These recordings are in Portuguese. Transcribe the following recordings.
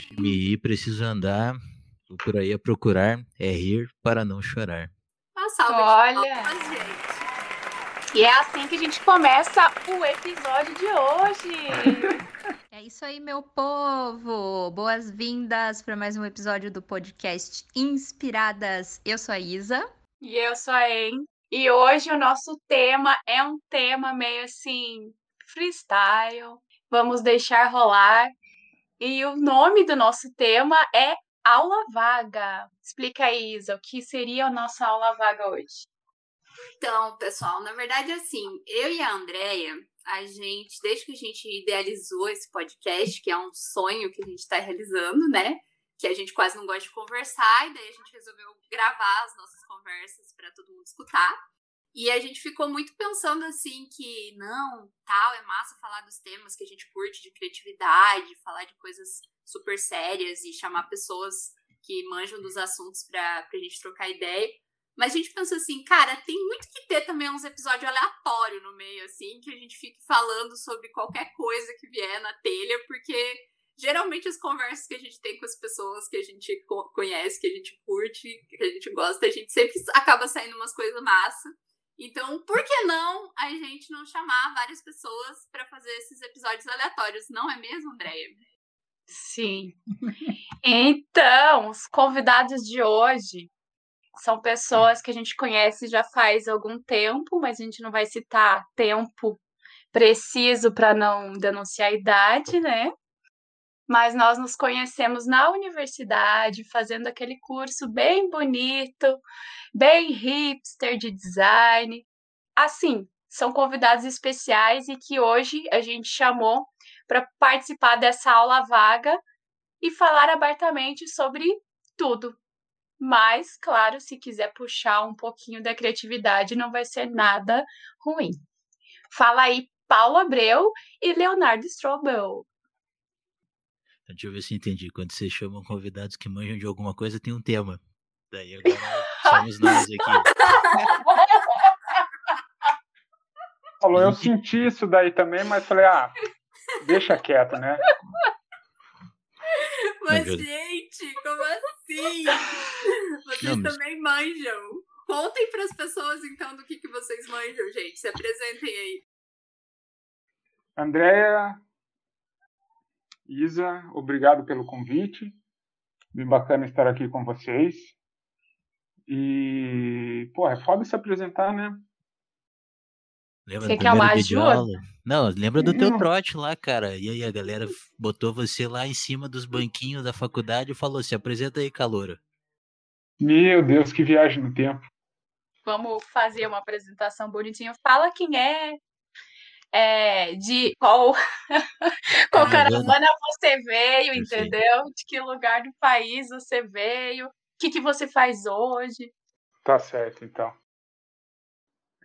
vez de me ir, preciso andar por aí a procurar, é rir para não chorar. Uma salva Olha. de palmas, gente. E é assim que a gente começa o episódio de hoje. É isso aí, meu povo! Boas-vindas para mais um episódio do podcast Inspiradas. Eu sou a Isa. E eu sou a En. E hoje o nosso tema é um tema meio assim, freestyle. Vamos deixar rolar. E o nome do nosso tema é aula vaga. Explica aí, Isa, o que seria a nossa aula vaga hoje? Então, pessoal, na verdade, assim, eu e a Andrea, a gente, desde que a gente idealizou esse podcast, que é um sonho que a gente está realizando, né? Que a gente quase não gosta de conversar, e daí a gente resolveu gravar as nossas conversas para todo mundo escutar. E a gente ficou muito pensando assim que não, tal, é massa falar dos temas que a gente curte de criatividade, falar de coisas super sérias e chamar pessoas que manjam dos assuntos pra, pra gente trocar ideia. Mas a gente pensou assim, cara, tem muito que ter também uns episódios aleatórios no meio, assim, que a gente fique falando sobre qualquer coisa que vier na telha, porque geralmente as conversas que a gente tem com as pessoas que a gente co- conhece, que a gente curte, que a gente gosta, a gente sempre acaba saindo umas coisas massa. Então, por que não a gente não chamar várias pessoas pra fazer esses episódios aleatórios, não é mesmo, Andréia? Sim. Então, os convidados de hoje são pessoas que a gente conhece já faz algum tempo, mas a gente não vai citar tempo preciso para não denunciar a idade, né? Mas nós nos conhecemos na universidade, fazendo aquele curso bem bonito, bem hipster de design. Assim, são convidados especiais e que hoje a gente chamou para participar dessa aula vaga e falar abertamente sobre tudo. Mas, claro, se quiser puxar um pouquinho da criatividade, não vai ser nada ruim. Fala aí, Paulo Abreu e Leonardo Strobel. Deixa eu ver se eu entendi. Quando vocês chamam convidados que manjam de alguma coisa, tem um tema. Daí agora somos nós aqui. Falou, eu senti isso daí também, mas falei, ah, deixa quieto, né? Mas, gente, como assim? Vocês Não, mas- também manjam. Contem para as pessoas, então, do que, que vocês manjam, gente. Se apresentem aí. Andréia, Isa, obrigado pelo convite. Bem bacana estar aqui com vocês. E, pô, é foda se apresentar, né? Lembra Você do quer uma ajuda? Não, lembra do teu trote lá, cara. E aí a galera botou você lá em cima dos banquinhos da faculdade e falou: se apresenta aí, caloura. Meu Deus, que viagem no tempo. Vamos fazer uma apresentação bonitinha. Fala quem é, é, de qual, qual Ah, caravana você veio, entendeu? De que lugar do país você veio, o que, que você faz hoje. Tá certo, então.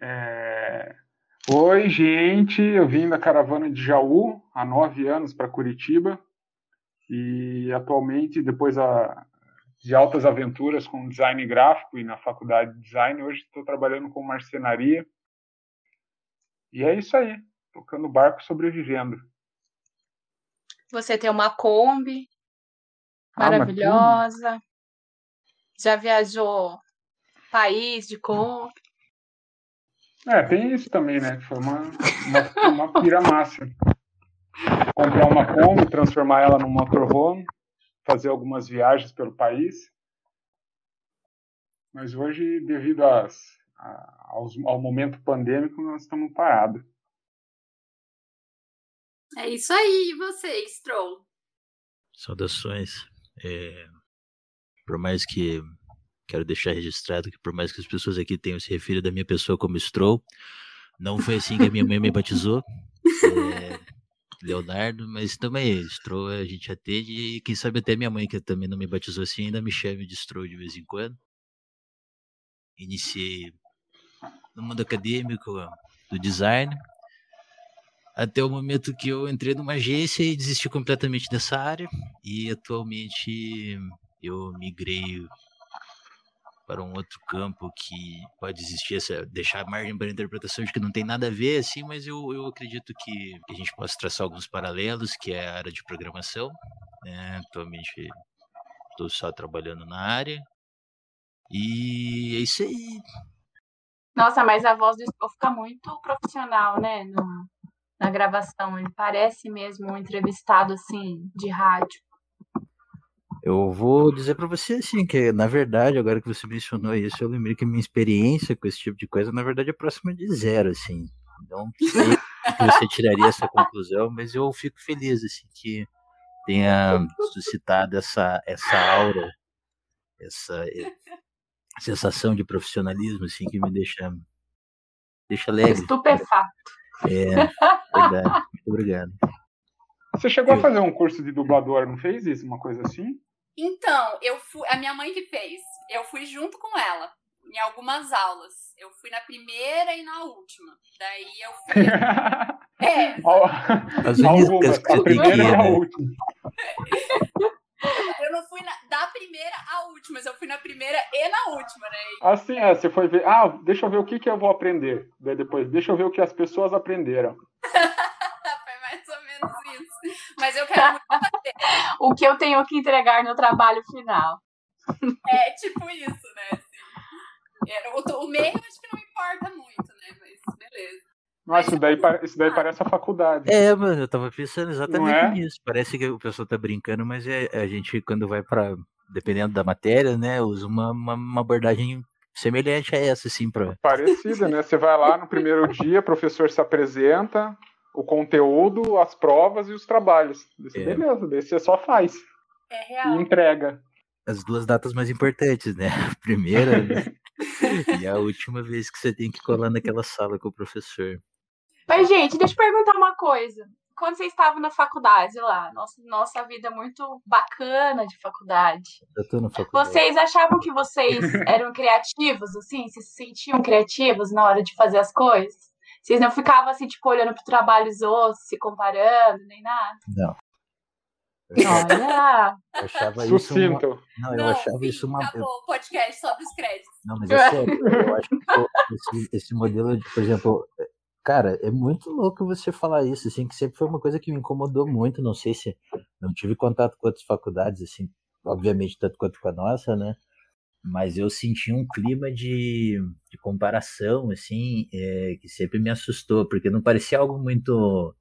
É, Oi, gente. Eu vim da caravana de Jaú há nove anos para Curitiba e atualmente, depois a- de altas aventuras com design gráfico e na faculdade de design, hoje estou trabalhando com marcenaria. E é isso aí, tocando barco, sobrevivendo. Você tem uma Kombi Ah, uma maravilhosa. Já viajou país de Kombi. É, tem isso também, né? Foi uma, uma, uma pira massa. Comprar uma Kombi, transformar ela num motorhome, fazer algumas viagens pelo país. Mas hoje, devido às, a- aos, ao momento pandêmico, nós estamos parados. É isso aí, e vocês, Troll? Saudações. É, por mais que. Quero deixar registrado que, por mais que as pessoas aqui tenham se referido da minha pessoa como Stroll, não foi assim que a minha mãe me batizou. É, Leonardo, mas também Stroll a gente atende e quem sabe até minha mãe, que também não me batizou assim, ainda me chame de Stroll de vez em quando. Iniciei no mundo acadêmico do design, até o momento que eu entrei numa agência e desisti completamente dessa área e atualmente eu migrei para um outro campo que pode existir essa deixar margem para interpretação de que não tem nada a ver assim, mas eu, eu acredito que, a gente possa traçar alguns paralelos, que é a área de programação. né? Atualmente estou só trabalhando na área. E é isso aí. Nossa, mas a voz do Scott fica muito profissional, né? No, na gravação. Ele parece mesmo um entrevistado, assim, de rádio. Eu vou dizer para você, assim, que na verdade, agora que você mencionou isso, eu lembrei que minha experiência com esse tipo de coisa, na verdade, é próxima de zero, assim. Não sei que você tiraria essa conclusão, mas eu fico feliz, assim, que tenha suscitado essa, essa aura, essa sensação de profissionalismo, assim, que me deixa, deixa alegre. Estupefato. É, verdade. Muito obrigado. Você chegou eu... a fazer um curso de dublador, não fez isso? Uma coisa assim? Então, eu fui. A minha mãe que fez. Eu fui junto com ela em algumas aulas. Eu fui na primeira e na última. Daí eu fui. é. As Algumas, a primeira e a última. Eu não fui na, da primeira à última, mas eu fui na primeira e na última, né? Assim, é, você foi ver, ah, deixa eu ver o que, que eu vou aprender. Daí depois, deixa eu ver o que as pessoas aprenderam. foi mais ou menos isso. Mas eu quero muito fazer. o que eu tenho que entregar no trabalho final. É tipo isso, né? Assim, é, o, o meio acho que não importa muito, né? Mas beleza. Nossa, isso daí, isso daí parece a faculdade. É, mano, eu tava pensando exatamente é? nisso. Parece que o pessoal tá brincando, mas é, a gente, quando vai para dependendo da matéria, né, usa uma, uma, uma, abordagem semelhante a essa, assim, pra... Parecida, né? Você vai lá no primeiro dia, o professor se apresenta, o conteúdo, as provas e os trabalhos. Desse, é. Beleza, daí você só faz. É real. E entrega. As duas datas mais importantes, né? A primeira né? e a última vez que você tem que colar naquela sala com o professor. Mas, gente, deixa eu perguntar uma coisa. Quando vocês estavam na faculdade lá, nossa, nossa vida muito bacana de faculdade. Eu tô na faculdade. Vocês achavam que vocês eram criativos, assim? Se sentiam criativos na hora de fazer as coisas? Vocês não ficavam assim, tipo, olhando pro trabalho dos outros, se comparando, nem nada? Não. Olha! Eu achava isso uma... Não, eu não, achava sim, isso uma. Acabou o podcast sobre os créditos. Não, mas é sério. eu acho que esse, esse modelo de, por exemplo, Cara, é muito louco você falar isso, assim, que sempre foi uma coisa que me incomodou muito. Não sei se não tive contato com outras faculdades, assim, obviamente, tanto quanto com a nossa, né? Mas eu senti um clima de, de comparação, assim, é, que sempre me assustou, porque não parecia algo muito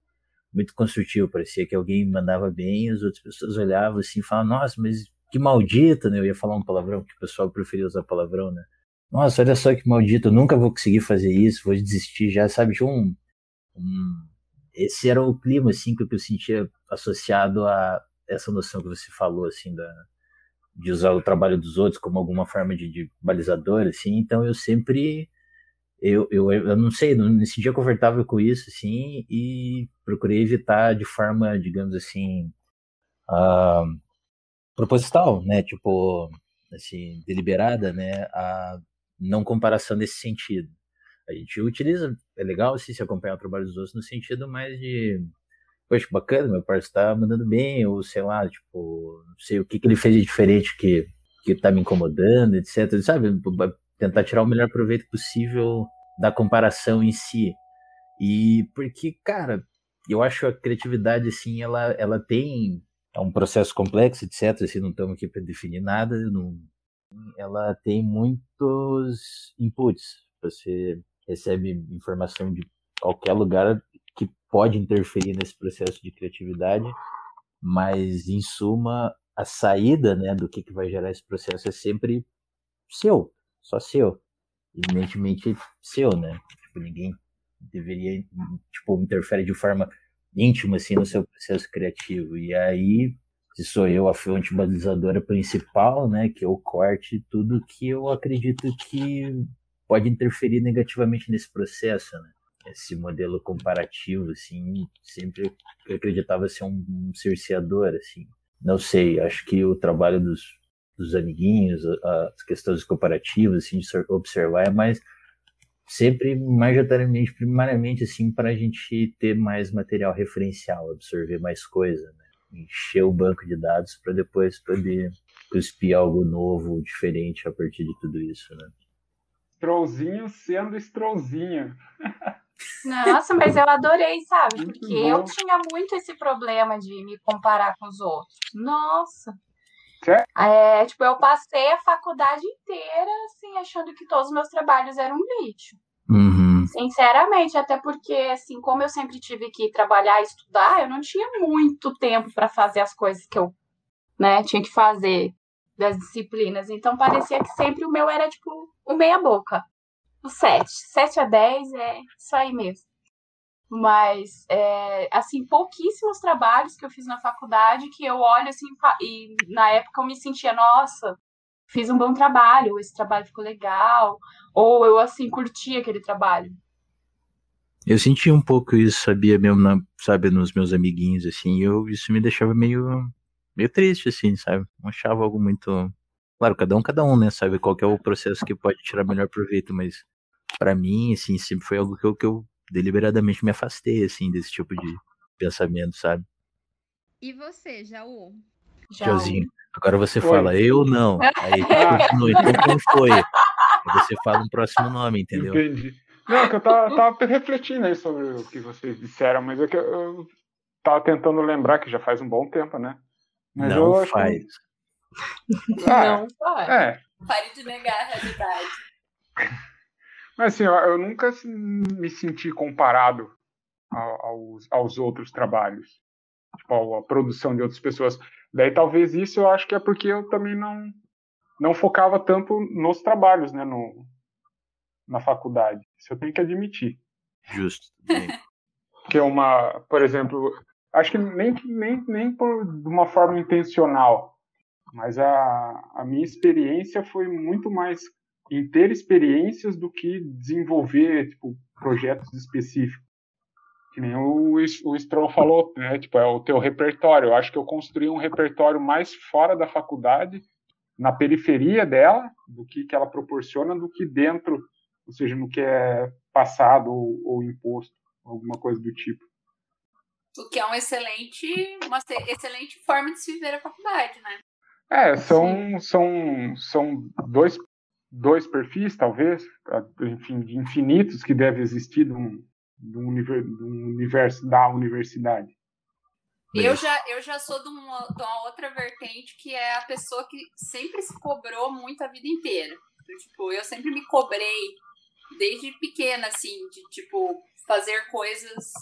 muito construtivo. Parecia que alguém mandava bem as outras pessoas olhavam assim e falavam, nossa, mas que maldito, né? Eu ia falar um palavrão, que o pessoal preferia usar palavrão, né? Nossa, olha só que maldito, eu nunca vou conseguir fazer isso, vou desistir já, sabe? Tinha um, um, esse era o clima, assim, que eu sentia associado a essa noção que você falou, assim, da, de usar o trabalho dos outros como alguma forma de, de balizador, assim, então eu sempre, eu, eu, eu não sei, não me sentia confortável com isso, assim, e procurei evitar de forma, digamos assim, uh, proposital, né, tipo, assim, deliberada, né, a não comparação nesse sentido. A gente utiliza, é legal assim, se acompanhar o trabalho dos outros no sentido mais de, poxa, bacana, meu parceiro está mandando bem, ou sei lá, tipo, não sei o que, que ele fez de diferente que, que tá me incomodando, etc. Sabe? Tentar tirar o melhor proveito possível da comparação em si. E porque, cara, eu acho a criatividade, assim, ela, ela tem. É um processo complexo, etc. Assim, não estamos aqui para definir nada, não, ela tem muitos inputs. Você recebe informação de qualquer lugar que pode interferir nesse processo de criatividade, mas em suma a saída, né, do que, que vai gerar esse processo é sempre seu, só seu, evidentemente seu, né? Tipo, ninguém deveria, tipo, interfere de forma íntima assim no seu processo criativo. E aí se sou eu a fonte balizadora principal, né, que eu corte tudo que eu acredito que pode interferir negativamente nesse processo, né? Esse modelo comparativo, assim, sempre eu acreditava ser um, um cerceador, assim. Não sei, acho que o trabalho dos, dos amiguinhos, as questões comparativas, assim, de observar é mais sempre majoritariamente, primariamente, assim, para a gente ter mais material referencial, absorver mais coisa, né? Encher o banco de dados para depois poder cuspir algo novo, diferente a partir de tudo isso, né? Trollzinho sendo Strollzinho. Nossa, mas eu adorei, sabe? Porque eu tinha muito esse problema de me comparar com os outros. Nossa. É, tipo, eu passei a faculdade inteira, assim, achando que todos os meus trabalhos eram lixo. Uhum. Sinceramente, até porque, assim, como eu sempre tive que trabalhar e estudar, eu não tinha muito tempo para fazer as coisas que eu, né, tinha que fazer das disciplinas. Então, parecia que sempre o meu era, tipo, o meia-boca. O 7. 7 a 10 é isso aí mesmo. Mas, é, assim, pouquíssimos trabalhos que eu fiz na faculdade que eu olho, assim, e na época eu me sentia, nossa, fiz um bom trabalho, esse trabalho ficou legal, ou eu, assim, curti aquele trabalho. Eu senti um pouco isso, sabia, mesmo, na, sabe, nos meus amiguinhos, assim, eu, isso me deixava meio, meio triste, assim, sabe? Não achava algo muito... Claro, cada um, cada um, né, sabe qual é o processo que pode tirar melhor proveito, mas para mim, assim, sempre foi algo que eu, que eu deliberadamente me afastei, assim, desse tipo de pensamento, sabe? E você, Jaú? Jauzinho, agora você foi. fala, eu não. Aí continua, então quem foi? Aí você fala um próximo nome, entendeu? Entendi. Não, é que eu tava, tava refletindo aí sobre o que vocês disseram, mas é que eu tava tentando lembrar que já faz um bom tempo, né? Mas não faz. Que... Ah, não faz. É. Pare de negar a realidade. Mas assim, eu, eu nunca me senti comparado aos, aos outros trabalhos, tipo, a produção de outras pessoas. Daí talvez isso eu acho que é porque eu também não não focava tanto nos trabalhos, né, no, na faculdade. Isso eu tenho que admitir. Justo. que é uma, por exemplo, acho que nem nem nem por de uma forma intencional, mas a, a minha experiência foi muito mais em ter experiências do que desenvolver tipo, projetos específicos. Que nem o, o Stroll falou, né? Tipo, é o teu repertório. Eu acho que eu construí um repertório mais fora da faculdade, na periferia dela, do que, que ela proporciona, do que dentro, ou seja, no que é passado ou, ou imposto, alguma coisa do tipo. O que é um excelente, uma excelente forma de se viver a faculdade, né? É, são, são, são dois dois perfis, talvez, enfim, de infinitos que deve existir um, de um, universo da universidade. Eu já, eu já sou de uma, de uma, outra vertente que é a pessoa que sempre se cobrou muito a vida inteira. Então, tipo, eu sempre me cobrei desde pequena, assim, de tipo, fazer coisas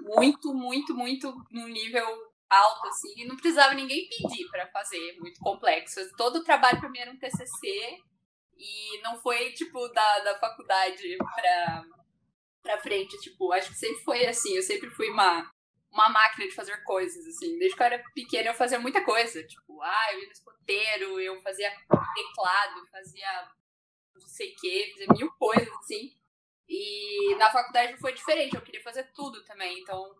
muito, muito, muito no nível alto, assim, e não precisava ninguém pedir para fazer, muito complexo. Todo o trabalho para mim era um TCC e não foi, tipo, da, da faculdade pra, pra frente. Tipo, acho que sempre foi assim. Eu sempre fui uma, uma máquina de fazer coisas, assim. Desde que eu era pequena, eu fazia muita coisa. Tipo, ah, eu ia no escoteiro, eu fazia teclado, fazia não sei o quê, fazia mil coisas, assim. E na faculdade foi diferente, eu queria fazer tudo também. Então,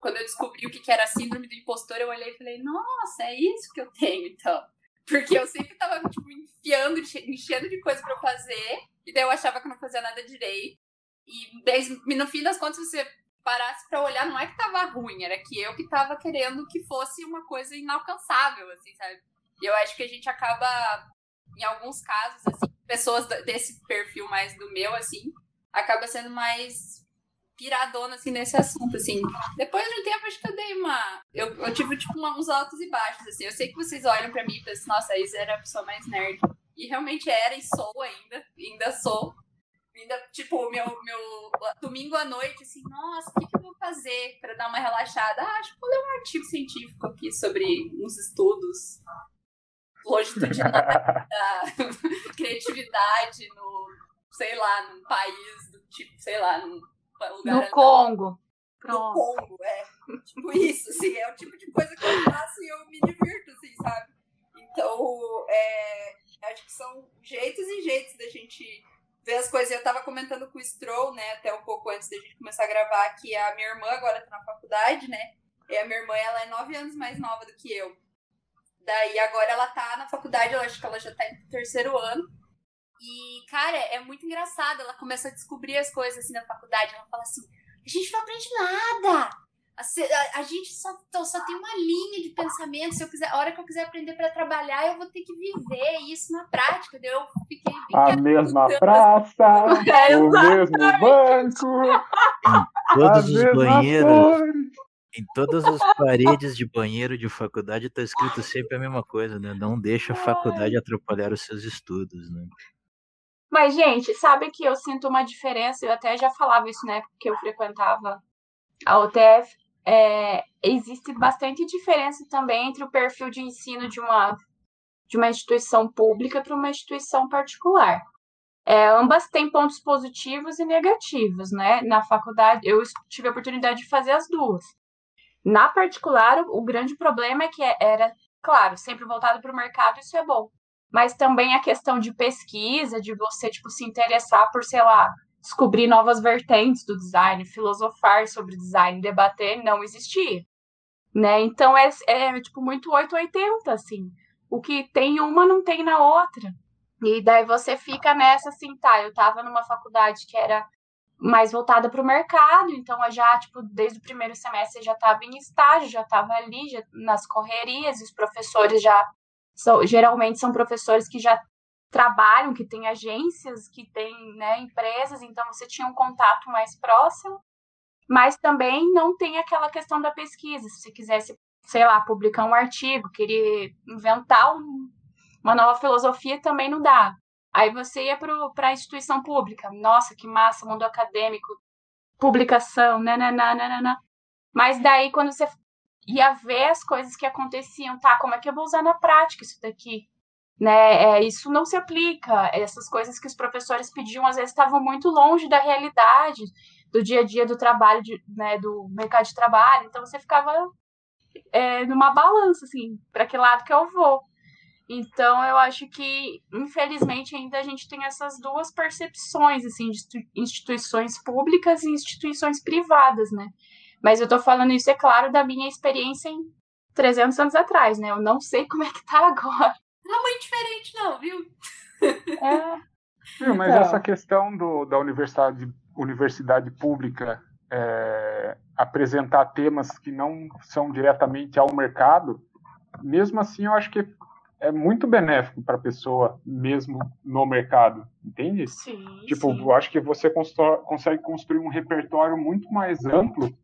quando eu descobri o que era síndrome do impostor, eu olhei e falei, nossa, é isso que eu tenho, então. Porque eu sempre tava, tipo, enfiando, enchendo de coisa pra fazer. E daí eu achava que não fazia nada direito. E daí, no fim das contas, você parasse pra olhar, não é que tava ruim, era que eu que tava querendo que fosse uma coisa inalcançável, assim, sabe? E eu acho que a gente acaba, em alguns casos, assim, pessoas desse perfil mais do meu, assim, acaba sendo mais piradona, assim, nesse assunto, assim. Depois de um tempo, acho que eu dei uma... Eu, eu tive, tipo, uma, uns altos e baixos, assim. Eu sei que vocês olham pra mim e pensam, nossa, a Isa era a pessoa mais nerd. E realmente era e sou ainda. Ainda sou. Ainda, tipo, meu, meu domingo à noite, assim, nossa, o que, que eu vou fazer pra dar uma relaxada? Ah, acho que vou ler um artigo científico aqui sobre uns estudos longitudinais da criatividade no, sei lá, num país do tipo, sei lá, num no Congo. Pronto. No Congo, é. Tipo isso, assim, é o tipo de coisa que eu faço e eu me divirto, assim, sabe? Então, é, acho que são jeitos e jeitos da gente ver as coisas. Eu tava comentando com o Stroll, né, até um pouco antes da gente começar a gravar, que a minha irmã agora tá na faculdade, né? E a minha irmã, ela é nove anos mais nova do que eu. Daí agora ela tá na faculdade, eu acho que ela já tá no terceiro ano. E, cara, é muito engraçado. Ela começa a descobrir as coisas assim na faculdade. Ela fala assim: a gente não aprende nada. A, a, gente só, só tem uma linha de pensamento. Se eu quiser, a hora que eu quiser aprender para trabalhar, eu vou ter que viver isso na prática. Eu fiquei a mesma praça, é, o mesmo banco, todos os banheiros, em todas as paredes de banheiro de faculdade está escrito sempre a mesma coisa, né? Não deixa a faculdade atrapalhar os seus estudos, né? Mas, gente, sabe que eu sinto uma diferença, eu até já falava isso na época que eu frequentava a UTF, é, existe bastante diferença também entre o perfil de ensino de uma, de uma instituição pública para uma instituição particular. É, ambas têm pontos positivos e negativos, né? Na faculdade, eu tive a oportunidade de fazer as duas. Na particular, o, grande problema é que era, claro, sempre voltado para o mercado, isso é bom. Mas também a questão de pesquisa, de você, tipo, se interessar por, sei lá, descobrir novas vertentes do design, filosofar sobre design, debater, não existia. Né? Então é, é tipo muito 880, assim. O que tem uma não tem na outra. E daí você fica nessa assim, tá, eu tava numa faculdade que era mais voltada para o mercado, então eu já, tipo, desde o primeiro semestre já estava em estágio, já estava ali, já, nas correrias, os professores já são, geralmente são professores que já trabalham, que têm agências, que têm né, empresas, então você tinha um contato mais próximo, mas também não tem aquela questão da pesquisa. Se você quisesse, sei lá, publicar um artigo, querer inventar um, uma nova filosofia, também não dá. Aí você ia para a instituição pública, nossa, que massa, mundo acadêmico, publicação, nananã. Mas daí, quando você ia ver as coisas que aconteciam, tá, como é que eu vou usar na prática isso daqui? né? É, isso não se aplica. Essas coisas que os professores pediam às vezes estavam muito longe da realidade do dia a dia do trabalho, de, né, do mercado de trabalho. Então você ficava é, numa balança, assim, para que lado que eu vou. Então eu acho que infelizmente ainda a gente tem essas duas percepções, assim, de instituições públicas e instituições privadas, né? Mas eu tô falando isso, é claro, da minha experiência em 300 anos atrás, né? Eu não sei como é que tá agora. Não é muito diferente, não, viu? É. Viu, mas então. essa questão do, da universidade, universidade pública é, apresentar temas que não são diretamente ao mercado, mesmo assim eu acho que é muito benéfico para a pessoa, mesmo no mercado, entende? Sim. Tipo, sim. eu acho que você consegue construir um repertório muito mais amplo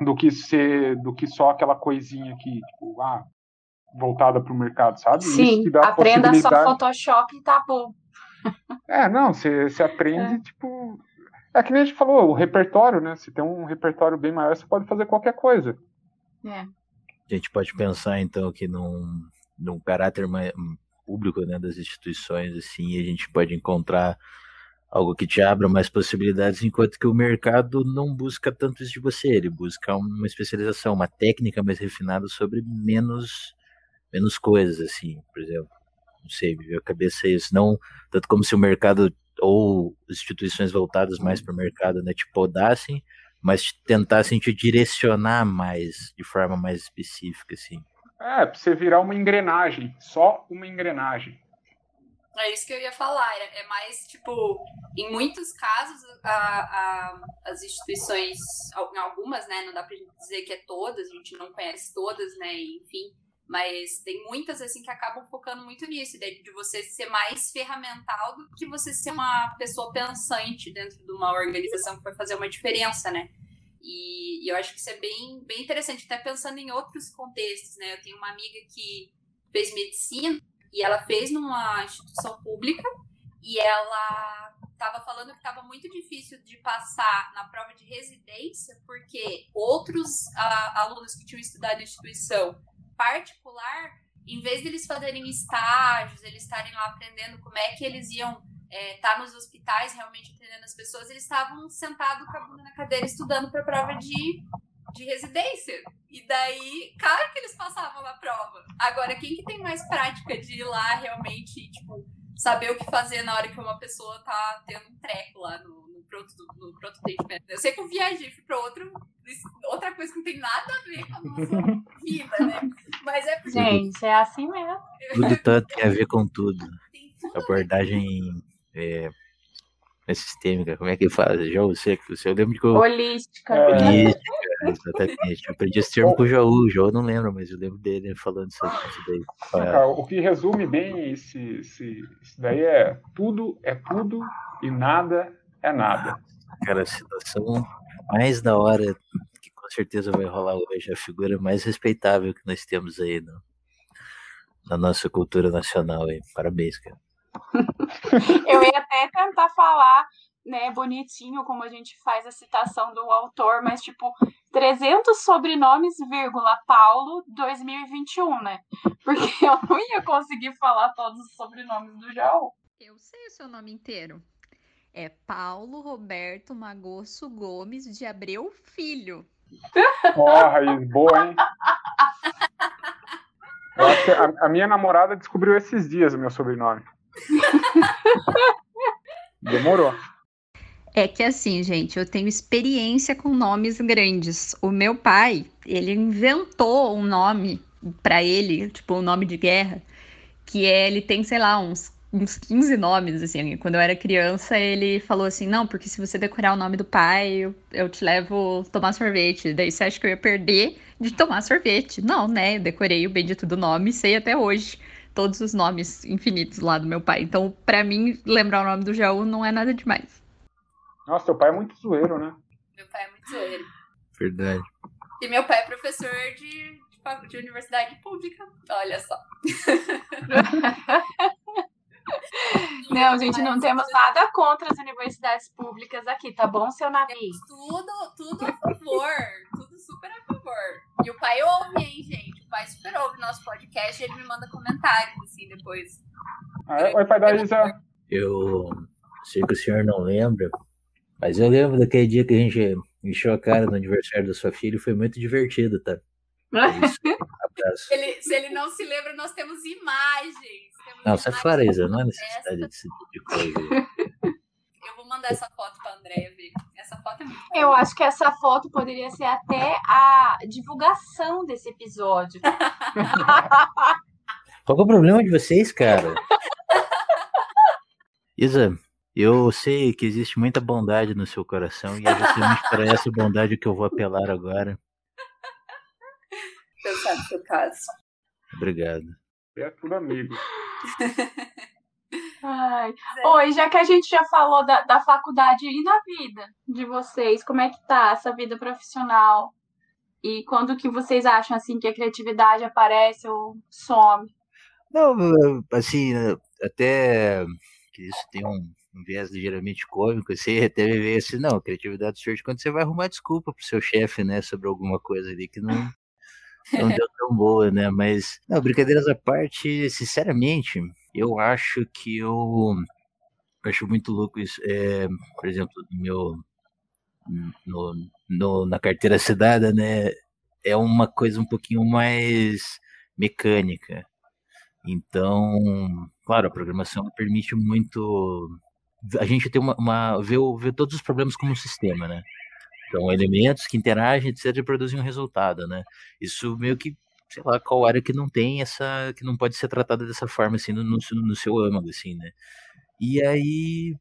do que ser, do que só aquela coisinha que, tipo, ah, voltada para o mercado, sabe? Sim, aprenda possibilidade... só Photoshop e tá bom. É, não, você, você aprende, é. tipo. É que nem a gente falou, o repertório, né? Se tem um repertório bem maior, você pode fazer qualquer coisa. É. A gente pode pensar, então, que num, num caráter mais público né, das instituições, assim, a gente pode encontrar algo que te abra mais possibilidades, enquanto que o mercado não busca tanto isso de você, ele busca uma especialização, uma técnica mais refinada sobre menos menos coisas, assim, por exemplo. Não sei, me veio a cabeça isso. Não tanto como se o mercado ou instituições voltadas mais para o mercado, né, te podassem, mas tentassem te direcionar mais, de forma mais específica, assim. É, pra você virar uma engrenagem, só uma engrenagem. É isso que eu ia falar. É, é mais, tipo, em muitos casos, a, a, as instituições, em algumas, né, não dá pra dizer que é todas, a gente não conhece todas, né, enfim, mas tem muitas, assim, que acabam focando muito nisso, de você ser mais ferramental do que você ser uma pessoa pensante dentro de uma organização que vai fazer uma diferença, né? E, e eu acho que isso é bem, bem interessante, até pensando em outros contextos, né? Eu tenho uma amiga que fez medicina e ela fez numa instituição pública e ela estava falando que estava muito difícil de passar na prova de residência porque outros a, alunos que tinham estudado na instituição particular, em vez de eles fazerem estágios, eles estarem lá aprendendo como é que eles iam é, tá nos hospitais realmente atendendo as pessoas, eles estavam sentados com a bunda na cadeira estudando para a prova de, de residência. E daí, claro que eles passavam na prova. Agora, quem que tem mais prática de ir lá realmente, tipo, saber o que fazer na hora que uma pessoa tá tendo um treco lá no, pronto, no pronto atendimento. Eu sei que eu viajei, fui pra outro, outra coisa que não tem nada a ver com a nossa vida, né? Mas é porque. Gente, é assim mesmo. Tudo tá, tem a ver com tudo. tudo Abordagem é, é, sistêmica, como é que faz? Já você, você eu lembro que eu. Holística. Holística. É, exatamente. Eu aprendi esse termo com o Jaú. O Jaú não lembra, mas eu lembro dele falando isso, isso daí. Cara, o que resume bem esse, esse, isso daí é tudo é tudo e nada é nada. Cara, a situação mais da hora que com certeza vai rolar hoje, a figura mais respeitável que nós temos aí no, na nossa cultura nacional. Aí. Parabéns, cara. Eu ia até tentar falar né, bonitinho como a gente faz a citação do autor, mas tipo 300 sobrenomes, vírgula, Paulo 2021, né? Porque eu não ia conseguir falar todos os sobrenomes do Jaú. Eu sei o seu nome inteiro. É Paulo Roberto Magosso Gomes de Abreu Filho. Ó, oh, Raiz, boa, hein? Eu acho que a, a minha namorada descobriu esses dias o meu sobrenome. Demorou. É que assim, gente, eu tenho experiência com nomes grandes. O meu pai, ele inventou um nome para ele, tipo um nome de guerra, que é, ele tem, sei lá, uns, uns 15 nomes, assim. Quando eu era criança, ele falou assim, não, porque se você decorar o nome do pai, eu, eu te levo tomar sorvete. Daí você acha que eu ia perder de tomar sorvete? Não, né? Eu decorei o bendito do nome e sei até hoje todos os nomes infinitos lá do meu pai. Então, para mim, lembrar o nome do Jaú não é nada demais. Nossa, teu pai é muito zoeiro, né? Meu pai é muito zoeiro. Verdade. E meu pai é professor de, de, de universidade pública. Olha só. Não, gente, não temos nada contra as universidades públicas aqui, tá bom, seu navio? Tudo, tudo a favor. tudo super a favor. E o pai ouve, hein, gente? O pai super ouve nosso podcast e ele me manda comentários, assim, depois. Ah, é? Oi, pai da Isa. Eu sei que o senhor não lembra, mas eu lembro daquele dia que a gente encheu a cara no aniversário da sua filha e foi muito divertido, tá? É isso. Ele, se ele não se lembra, nós temos imagens. Temos não, sai fora, Isa. Não é necessidade desse tipo de coisa. Eu vou mandar essa foto pra Andréia ver. Essa foto é muito. Eu acho que essa foto poderia ser até a divulgação desse episódio. Qual é o problema de vocês, cara? Isa, eu sei que existe muita bondade no seu coração e é justamente para essa bondade que eu vou apelar agora. No seu caso. Obrigado. É tudo amigo. Ai. Oi, já que a gente já falou da, da faculdade e na vida de vocês, como é que tá essa vida profissional? E quando que vocês acham assim que a criatividade aparece ou some? Não, assim, até que isso tem um, um viés ligeiramente cômico, você até ver assim, não, criatividade surge quando você vai arrumar desculpa pro seu chefe, né, sobre alguma coisa ali que não, não deu tão boa, né, mas, não, brincadeiras à parte, sinceramente, eu acho que eu, eu acho muito louco isso, é, por exemplo, meu, no, no, na carteira assinada, né, é uma coisa um pouquinho mais mecânica, então, claro, a programação permite muito a gente tem uma, uma ver, ver todos os problemas como um sistema, né? Então, elementos que interagem, etc, e produzem um resultado, né? Isso meio que, sei lá, qual área que não tem essa, que não pode ser tratada dessa forma, assim, no, no, no seu âmago, assim, né? E aí,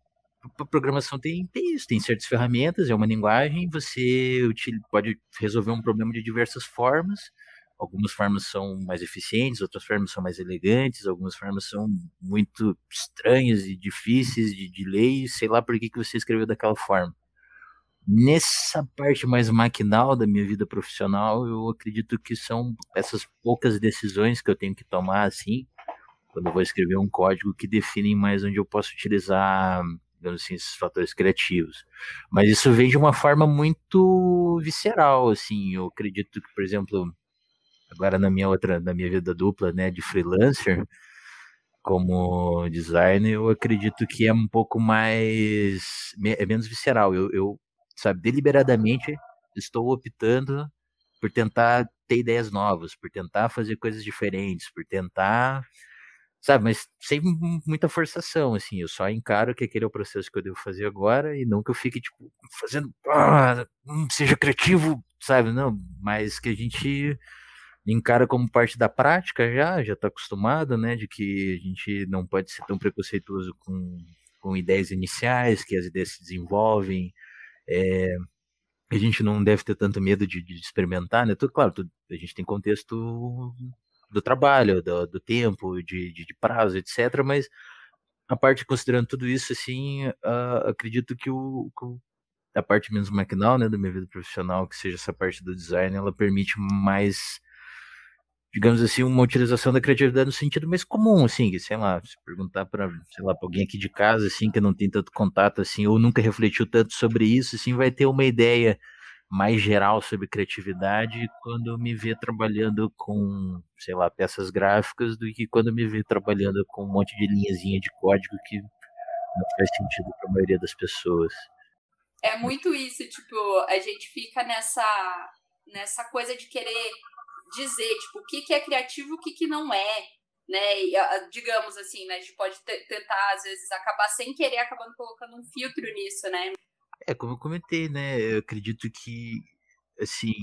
a programação tem, tem isso, tem certas ferramentas, é uma linguagem, você pode resolver um problema de diversas formas, algumas formas são mais eficientes, outras formas são mais elegantes, algumas formas são muito estranhas e difíceis de, de ler, sei lá por que, que você escreveu daquela forma. Nessa parte mais maquinal da minha vida profissional, eu acredito que são essas poucas decisões que eu tenho que tomar, assim, quando eu vou escrever um código que definem mais onde eu posso utilizar, digamos assim, esses fatores criativos. Mas isso vem de uma forma muito visceral, assim, eu acredito que, por exemplo, agora na minha outra, na minha vida dupla, né, de freelancer, como designer, eu acredito que é um pouco mais, é menos visceral. Eu, eu sabe, deliberadamente estou optando por tentar ter ideias novas, por tentar fazer coisas diferentes, por tentar, sabe, mas sem muita forçação, assim, eu só encaro que aquele é o processo que eu devo fazer agora e não que eu fique, tipo, fazendo, ah, hum, seja criativo, sabe, não, mas que a gente encara como parte da prática já, já está acostumado, né, de que a gente não pode ser tão preconceituoso com, com ideias iniciais, que as ideias se desenvolvem, é, a gente não deve ter tanto medo de, de experimentar, né? Tudo, claro, a gente tem contexto do trabalho, do, do tempo, de, de, de, prazo, etc. Mas a parte considerando tudo isso, assim, uh, acredito que o, a parte menos maquinal, né, da minha vida profissional, que seja essa parte do design, ela permite mais digamos assim, uma utilização da criatividade no sentido mais comum, assim, sei lá, se perguntar para, sei lá, para alguém aqui de casa, assim, que não tem tanto contato, assim, ou nunca refletiu tanto sobre isso, assim, vai ter uma ideia mais geral sobre criatividade quando me vê trabalhando com, sei lá, peças gráficas do que quando me vê trabalhando com um monte de linhazinha de código que não faz sentido para a maioria das pessoas. É muito isso, tipo, a gente fica nessa nessa coisa de querer dizer, tipo, o que, que é criativo e o que, que não é, né? E, digamos assim, né? A gente pode tentar, às vezes, acabar sem querer, acabando colocando um filtro nisso, né? É, como eu comentei, né? Eu acredito que, assim,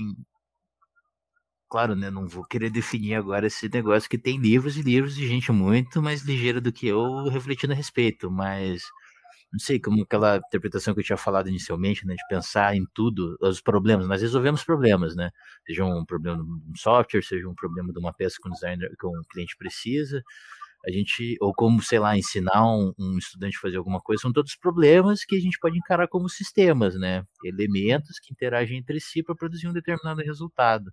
claro, né, não vou querer definir agora esse negócio que tem livros e livros de gente muito mais ligeira do que eu refletindo a respeito, mas não sei, como aquela interpretação que eu tinha falado inicialmente, né, de pensar em tudo, os problemas, nós resolvemos problemas, né, seja um problema de um software, seja um problema de uma peça que um designer, que um cliente precisa, a gente, ou como, sei lá, ensinar um, um estudante a fazer alguma coisa, são todos problemas que a gente pode encarar como sistemas, né, elementos que interagem entre si para produzir um determinado resultado.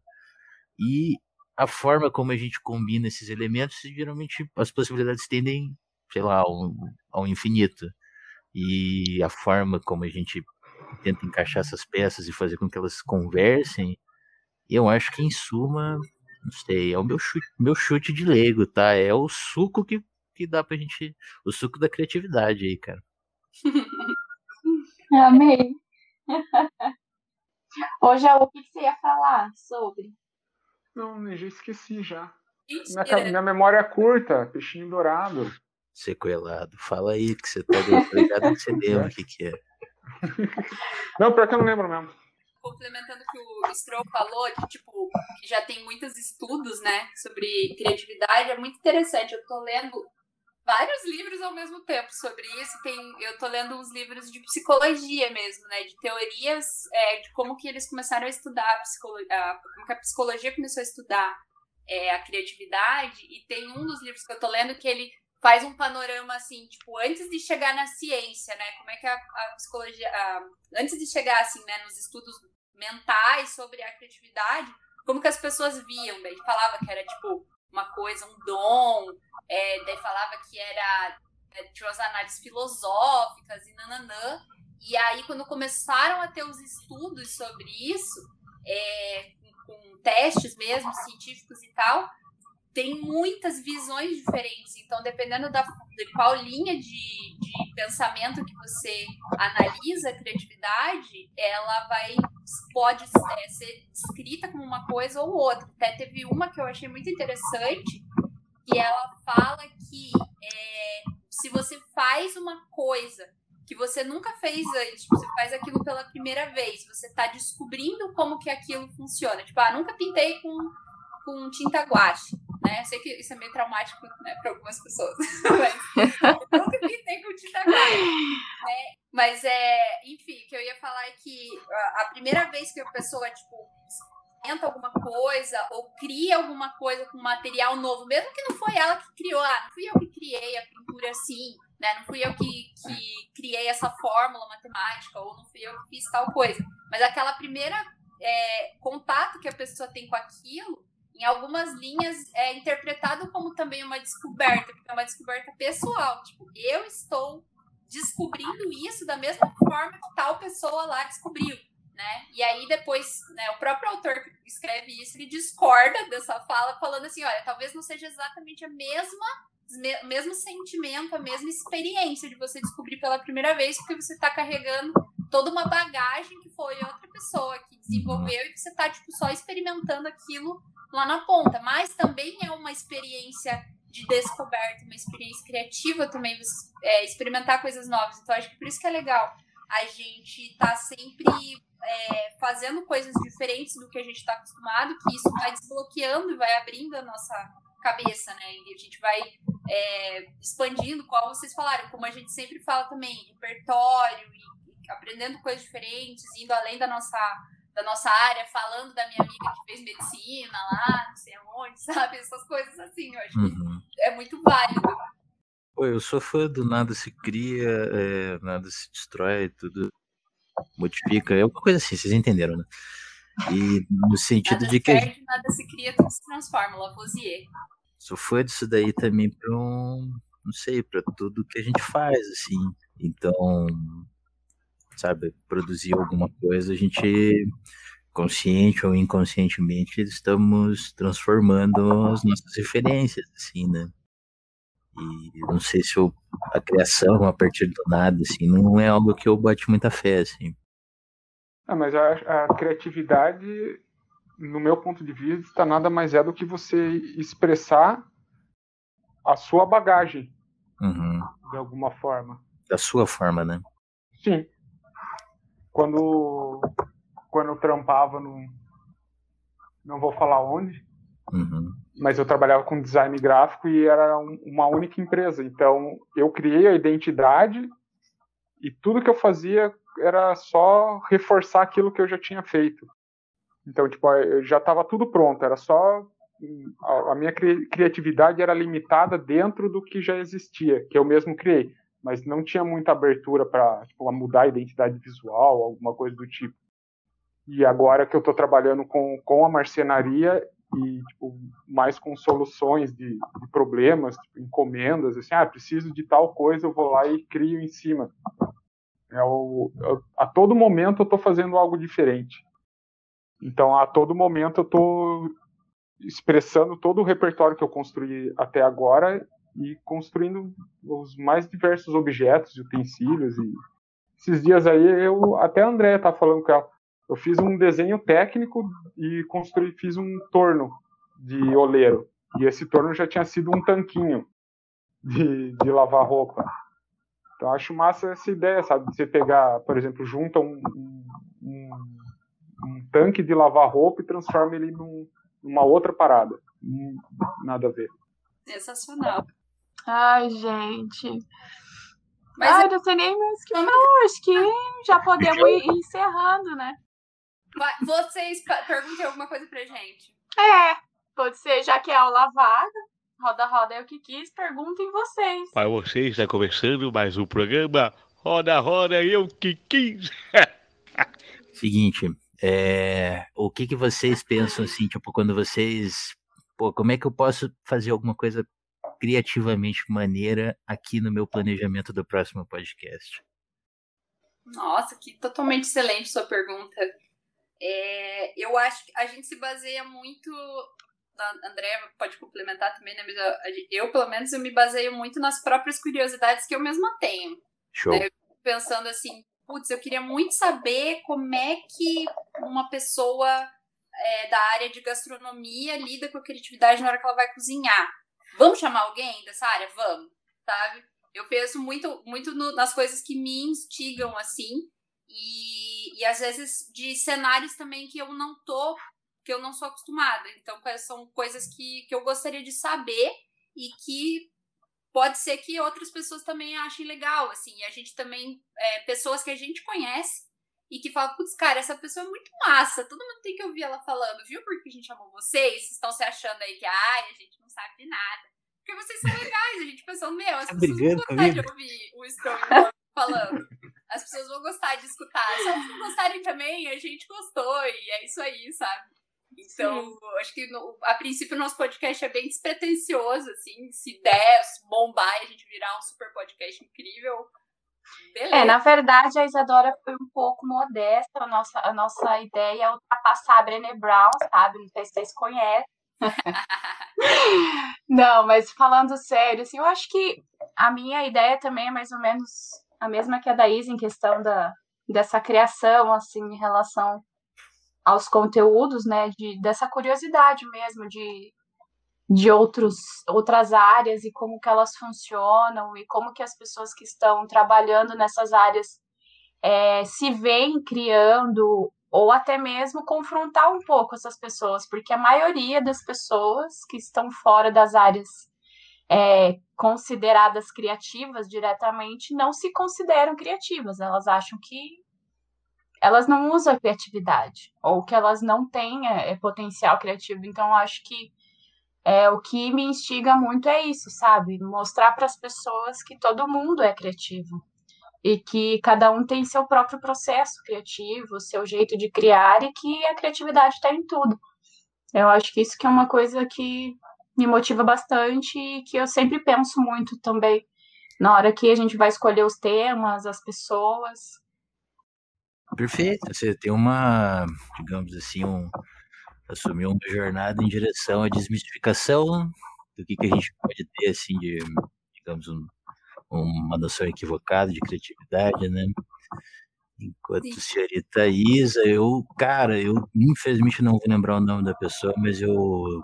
E a forma como a gente combina esses elementos, geralmente as possibilidades tendem, sei lá, ao, ao infinito e a forma como a gente tenta encaixar essas peças e fazer com que elas conversem, eu acho que em suma, não sei, é o meu chute, meu chute de leigo, tá? É o suco que, que dá pra gente, o suco da criatividade aí, cara. Amei. Hoje é o que você ia falar sobre? Não, já esqueci já. Minha, minha memória é curta, peixinho dourado sequelado. Fala aí que você tá ligado que você lembra o que, que é. Não, pior que eu não lembro mesmo. Complementando o que o Stroll falou, que tipo, que já tem muitos estudos, né, sobre criatividade, é muito interessante. Eu tô lendo vários livros ao mesmo tempo sobre isso. Tem, eu tô lendo uns livros de psicologia mesmo, né? De teorias é, de como que eles começaram a estudar a psicologia, como que a psicologia começou a estudar é, a criatividade. E tem um dos livros que eu tô lendo que ele faz um panorama assim, tipo, antes de chegar na ciência, né? Como é que a, a psicologia, a, antes de chegar assim, né, nos estudos mentais sobre a criatividade, como que as pessoas viam, daí falava que era tipo uma coisa, um dom, é, daí falava que era é, tinha as análises filosóficas e nananã. E aí, quando começaram a ter os estudos sobre isso, é, com testes mesmo, científicos e tal, tem muitas visões diferentes. Então, dependendo da, de qual linha de, de pensamento que você analisa a criatividade, ela vai pode é, ser descrita como uma coisa ou outra. Até teve uma que eu achei muito interessante, que ela fala que é, se você faz uma coisa que você nunca fez antes, você faz aquilo pela primeira vez, você está descobrindo como que aquilo funciona. Tipo, ah, nunca pintei com com tinta guache, né? Sei que isso é meio traumático né, para algumas pessoas, mas eu nunca pintei com guache, né? Mas é, enfim, o que eu ia falar é que a, a primeira vez que a pessoa tipo inventa alguma coisa ou cria alguma coisa com material novo, mesmo que não foi ela que criou, ah, não fui eu que criei a pintura assim, né? Não fui eu que, que criei essa fórmula matemática ou não fui eu que fiz tal coisa, mas aquela primeira é, contato que a pessoa tem com aquilo em algumas linhas é interpretado como também uma descoberta, porque é uma descoberta pessoal. Tipo, eu estou descobrindo isso da mesma forma que tal pessoa lá descobriu, né? E aí depois, né, o próprio autor que escreve isso, ele discorda dessa fala, falando assim, olha, talvez não seja exatamente a mesma o mesmo sentimento, a mesma experiência de você descobrir pela primeira vez, porque você está carregando toda uma bagagem que foi outra pessoa que desenvolveu e que você está tipo, só experimentando aquilo lá na ponta, mas também é uma experiência de descoberta, uma experiência criativa também, é, experimentar coisas novas. Então, acho que por isso que é legal a gente tá sempre é, fazendo coisas diferentes do que a gente está acostumado, que isso vai desbloqueando e vai abrindo a nossa cabeça, né? E a gente vai é, expandindo, como vocês falaram, como a gente sempre fala também, repertório e aprendendo coisas diferentes, indo além da nossa, da nossa área, falando da minha amiga que fez medicina lá, não sei aonde, sabe? Essas coisas assim, eu acho uhum. que é muito válido. Pô, eu sou fã do nada se cria, é, nada se destrói, tudo modifica, é uma coisa assim, vocês entenderam, né? E no sentido nada de que. Perde, nada se cria, tudo se transforma, Lavoisier. Sou fã disso daí também para um. Não sei, para tudo que a gente faz, assim. Então, sabe, produzir alguma coisa, a gente, consciente ou inconscientemente, estamos transformando as nossas referências, assim, né? E não sei se eu, a criação a partir do nada, assim, não é algo que eu bote muita fé, assim. Ah, mas a, a criatividade, no meu ponto de vista, nada mais é do que você expressar a sua bagagem, uhum. de alguma forma. Da sua forma, né? Sim. Quando, quando eu trampava no. Não vou falar onde, uhum. mas eu trabalhava com design gráfico e era um, uma única empresa. Então eu criei a identidade e tudo que eu fazia era só reforçar aquilo que eu já tinha feito. Então, tipo, já estava tudo pronto, era só a minha criatividade era limitada dentro do que já existia, que eu mesmo criei, mas não tinha muita abertura para tipo, mudar a identidade visual, alguma coisa do tipo. E agora que eu estou trabalhando com, com a marcenaria e tipo, mais com soluções de, de problemas, tipo, encomendas, assim, ah, preciso de tal coisa, eu vou lá e crio em cima. É o, eu, a todo momento eu estou fazendo algo diferente. Então, a todo momento eu estou expressando todo o repertório que eu construí até agora e construindo os mais diversos objetos e utensílios. E esses dias aí, eu até a Andréia tá falando com ela. Eu fiz um desenho técnico e construí, fiz um torno de oleiro. E esse torno já tinha sido um tanquinho de, de lavar roupa. Então acho massa essa ideia, sabe? Você pegar, por exemplo, junta um, um, um tanque de lavar roupa e transforma ele num, numa outra parada. Hum, nada a ver. Sensacional. Ai, gente. Mas Ai, eu não sei nem mais o que falar. Acho que já podemos ir encerrando, né? Vocês perguntem alguma coisa pra gente. É, pode ser, já que é aula vaga. Roda Roda é o que quis, perguntem vocês. Para vocês, está começando mais um programa Roda Roda eu que quis. Seguinte, é, o que que vocês pensam assim, tipo, quando vocês, pô, como é que eu posso fazer alguma coisa criativamente maneira aqui no meu planejamento do próximo podcast? Nossa, que totalmente excelente sua pergunta. É, eu acho que a gente se baseia muito André pode complementar também, né? Mas eu, eu, pelo menos, eu me baseio muito nas próprias curiosidades que eu mesma tenho. Show. Né? Pensando assim, putz, eu queria muito saber como é que uma pessoa é, da área de gastronomia lida com a criatividade na hora que ela vai cozinhar. Vamos chamar alguém dessa área? Vamos, sabe? Eu penso muito, muito no, nas coisas que me instigam, assim, e, e às vezes de cenários também que eu não tô que eu não sou acostumada. Então, são coisas que, que eu gostaria de saber e que pode ser que outras pessoas também achem legal, assim. E a gente também, é, pessoas que a gente conhece e que falam, putz, cara, essa pessoa é muito massa, todo mundo tem que ouvir ela falando, viu? Porque a gente chamou vocês, vocês estão se achando aí que, ai, a gente não sabe de nada. Porque vocês são legais, a gente pensou, meu, as tá pessoas vão gostar comigo? de ouvir o Stone falando. As pessoas vão gostar de escutar. Se elas não gostarem também, a gente gostou, e é isso aí, sabe? Então, Sim. acho que no, a princípio o nosso podcast é bem despretensioso, assim, se der, se bombar e a gente virar um super podcast incrível, beleza. É, na verdade, a Isadora foi um pouco modesta, a nossa, a nossa ideia é ultrapassar a Brené Brown, sabe? Não sei se vocês conhecem. Não, mas falando sério, assim, eu acho que a minha ideia também é mais ou menos a mesma que a da Isa em questão da, dessa criação, assim, em relação aos conteúdos, né, de, dessa curiosidade mesmo de, de outros, outras áreas e como que elas funcionam e como que as pessoas que estão trabalhando nessas áreas é, se veem criando ou até mesmo confrontar um pouco essas pessoas, porque a maioria das pessoas que estão fora das áreas é, consideradas criativas diretamente não se consideram criativas. Elas acham que elas não usam a criatividade ou que elas não têm é, potencial criativo. Então, acho que é, o que me instiga muito é isso, sabe? Mostrar para as pessoas que todo mundo é criativo e que cada um tem seu próprio processo criativo, seu jeito de criar e que a criatividade está em tudo. Eu acho que isso que é uma coisa que me motiva bastante e que eu sempre penso muito também na hora que a gente vai escolher os temas, as pessoas. Perfeito. Você tem uma, digamos assim, um, assumiu uma jornada em direção à desmistificação do que, que a gente pode ter, assim, de, digamos, um, uma noção equivocada de criatividade, né? Enquanto Sim. senhorita Isa, eu, cara, eu infelizmente não vou lembrar o nome da pessoa, mas eu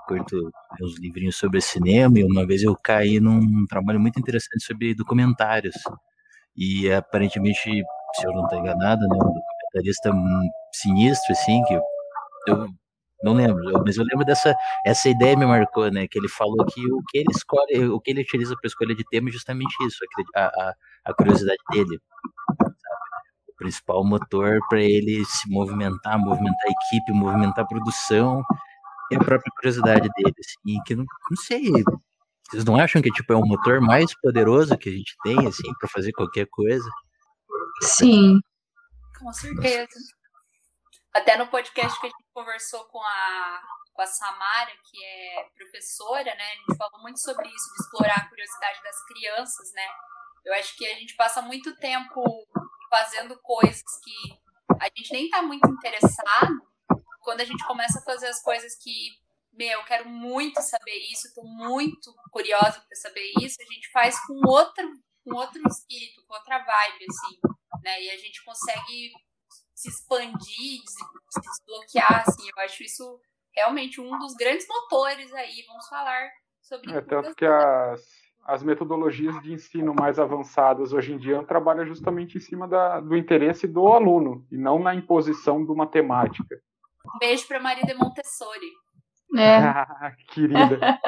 curto uns livrinhos sobre cinema e uma vez eu caí num trabalho muito interessante sobre documentários. E aparentemente, se eu não estou enganado, né, um documentarista sinistro, assim, que eu não lembro, mas eu lembro dessa essa ideia me marcou, né? Que ele falou que o que ele escolhe, o que ele utiliza para escolha de tema é justamente isso, a, a, a curiosidade dele. Sabe? O principal motor para ele se movimentar, movimentar a equipe, movimentar a produção é a própria curiosidade dele. Assim, que não, não sei, vocês não acham que tipo é o motor mais poderoso que a gente tem assim para fazer qualquer coisa? Sim. Com certeza. Até no podcast que a gente conversou com a, com a Samara, que é professora, né? A gente falou muito sobre isso, de explorar a curiosidade das crianças, né? Eu acho que a gente passa muito tempo fazendo coisas que a gente nem tá muito interessado. Quando a gente começa a fazer as coisas que, meu, eu quero muito saber isso, tô muito curiosa para saber isso, a gente faz com outro, com outro espírito, com outra vibe, assim, né? E a gente consegue se expandir, se desbloquear, assim, eu acho isso realmente um dos grandes motores aí, vamos falar sobre É, tanto que as, as metodologias de ensino mais avançadas hoje em dia trabalham justamente em cima da, do interesse do aluno, e não na imposição de uma temática. Um beijo para Maria de Montessori. É. Querida.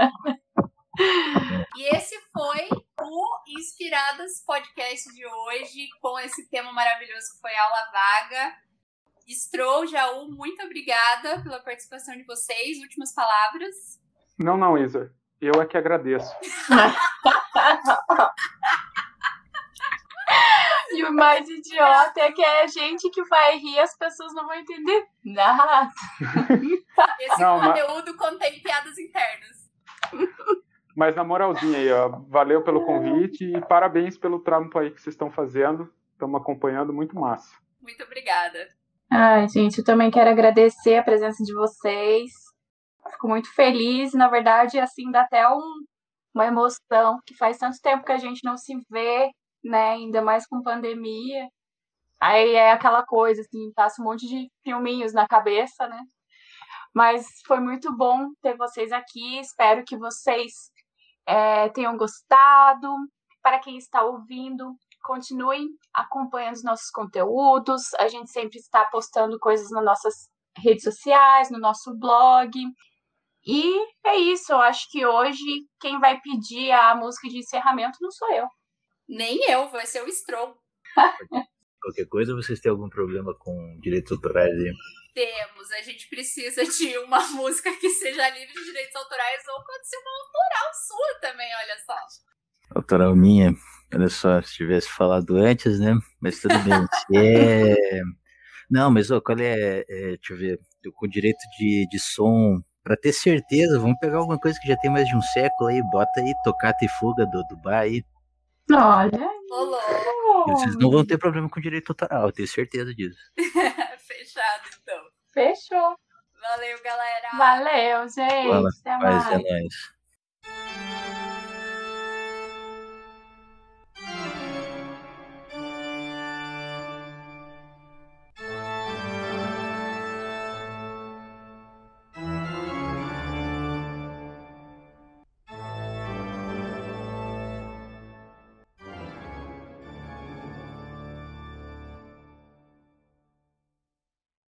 E esse foi o Inspiradas Podcast de hoje, com esse tema maravilhoso que foi aula vaga. Stroll, Jaú, muito obrigada pela participação de vocês. Últimas palavras. Não, não, Isa. Eu é que agradeço. e o mais idiota é que é a gente que vai rir, as pessoas não vão entender nada. Esse não, conteúdo mas... contém piadas internas. Mas na moralzinha aí, ó, valeu pelo convite e parabéns pelo trampo aí que vocês estão fazendo. Estamos acompanhando, muito massa. Muito obrigada. Ai, gente, eu também quero agradecer a presença de vocês. Fico muito feliz, na verdade, assim, dá até um, uma emoção, que faz tanto tempo que a gente não se vê, né, ainda mais com pandemia. Aí é aquela coisa, assim, passa um monte de filminhos na cabeça, né? Mas foi muito bom ter vocês aqui. Espero que vocês é, tenham gostado. Para quem está ouvindo, continuem acompanhando os nossos conteúdos. A gente sempre está postando coisas nas nossas redes sociais, no nosso blog. E é isso, eu acho que hoje quem vai pedir a música de encerramento não sou eu. Nem eu, vai ser o Stroll. Qualquer coisa, vocês têm algum problema com direitos autorais aí? Temos, a gente precisa de uma música que seja livre de direitos autorais ou pode ser uma autoral sua também, olha só. Autoral minha, olha só, se tivesse falado antes, né? Mas tudo bem. é... Não, mas ó, qual é, é, Deixa eu ver. Com direito de, de som, para ter certeza, vamos pegar alguma coisa que já tem mais de um século aí, bota aí, tocata e fuga do Dubai aí. Olha. Olá. Vocês não vão ter problema com direito autoral, eu tenho certeza disso. Fechado, então. Fechou. Valeu, galera. Valeu, gente. Fala, Até mais. É nóis.